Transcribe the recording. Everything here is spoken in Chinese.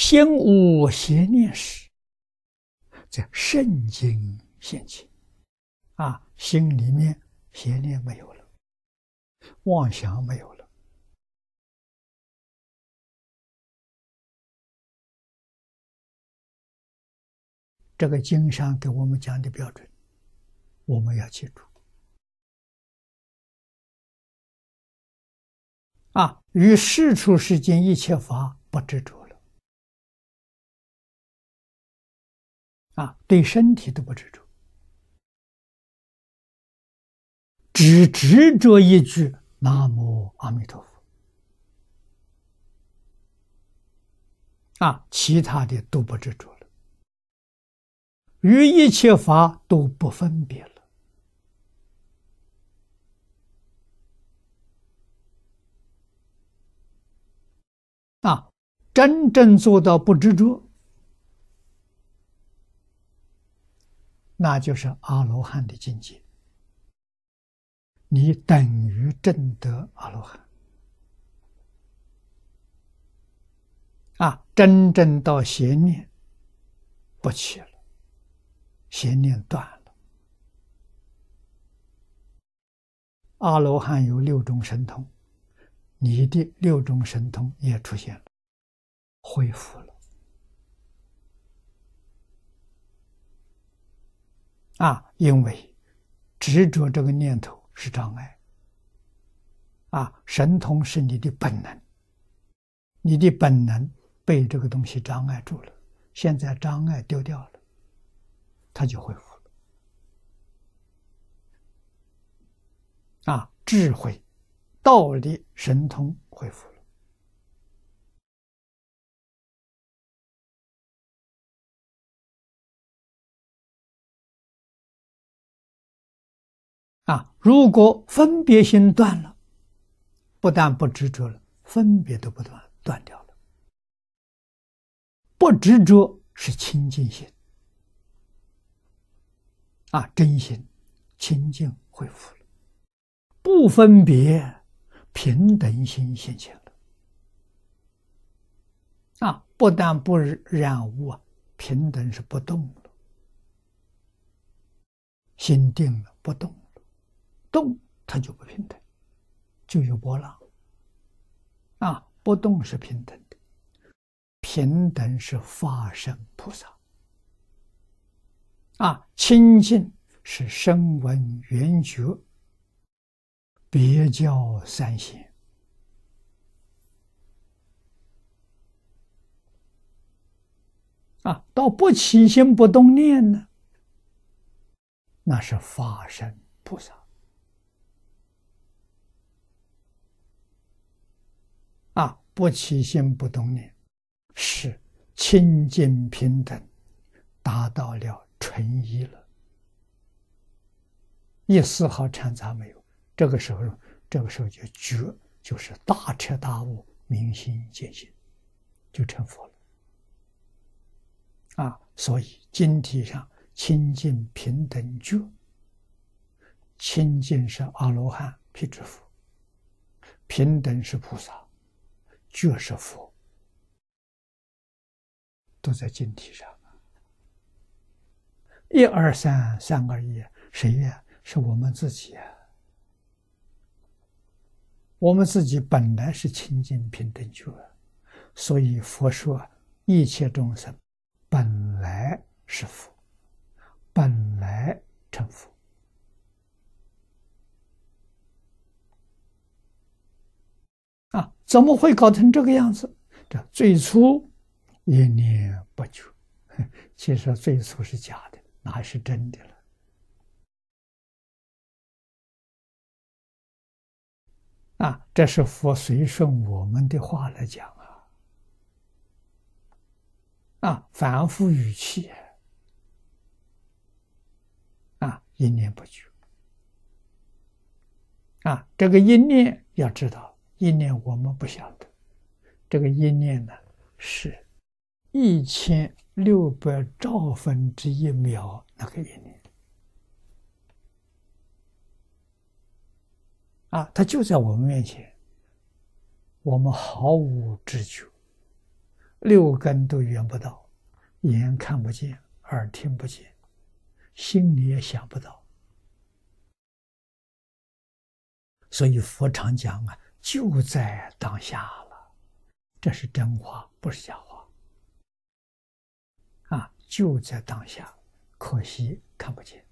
心无邪念时，这圣经现起，啊，心里面邪念没有了，妄想没有了。这个经上给我们讲的标准，我们要记住。啊，与世出世间一切法不执着啊，对身体都不执着，只执着一句“南无阿弥陀佛”。啊，其他的都不执着了，与一切法都不分别了。啊，真正做到不执着，那就是阿罗汉的境界。你等于正得阿罗汉。啊，真正到邪念不起了，邪念断了。阿罗汉有六种神通。你的六种神通也出现了，恢复了。啊，因为执着这个念头是障碍。啊，神通是你的本能，你的本能被这个东西障碍住了，现在障碍丢掉了，它就恢复了。啊，智慧。道理神通恢复如果分别心断了，不但不执着了，分别都不断断掉了。不执着是清净心啊，真心清净恢复了，不分别。平等心现前了啊！不但不染污啊，平等是不动了，心定了不动，动它就不平等，就有波浪啊！不动是平等的，平等是法身菩萨啊！清净是声闻缘觉。别教三贤啊，到不起心不动念呢，那是法身菩萨不起心不动念是清净平等，达到了纯一了，一丝毫掺杂没有。这个时候，这个时候就觉，就是大彻大悟、明心见性，就成佛了。啊，所以经题上清净平等觉，清净是阿罗汉、辟支佛，平等是菩萨，就是佛，都在经题上。一二三，三二一，谁呀？是我们自己啊。我们自己本来是清净平等觉，所以佛说一切众生本来是佛，本来成佛啊！怎么会搞成这个样子？这最初一念不觉，其实最初是假的，哪是真的了？啊，这是佛随顺我们的话来讲啊，啊，反复语气，啊，一念不绝，啊，这个一念要知道，一念我们不晓得，这个一念呢是一千六百兆分之一秒那个一念。啊，他就在我们面前，我们毫无知觉，六根都缘不到，眼看不见，耳听不见，心里也想不到。所以佛常讲啊，就在当下了，这是真话，不是假话。啊，就在当下，可惜看不见。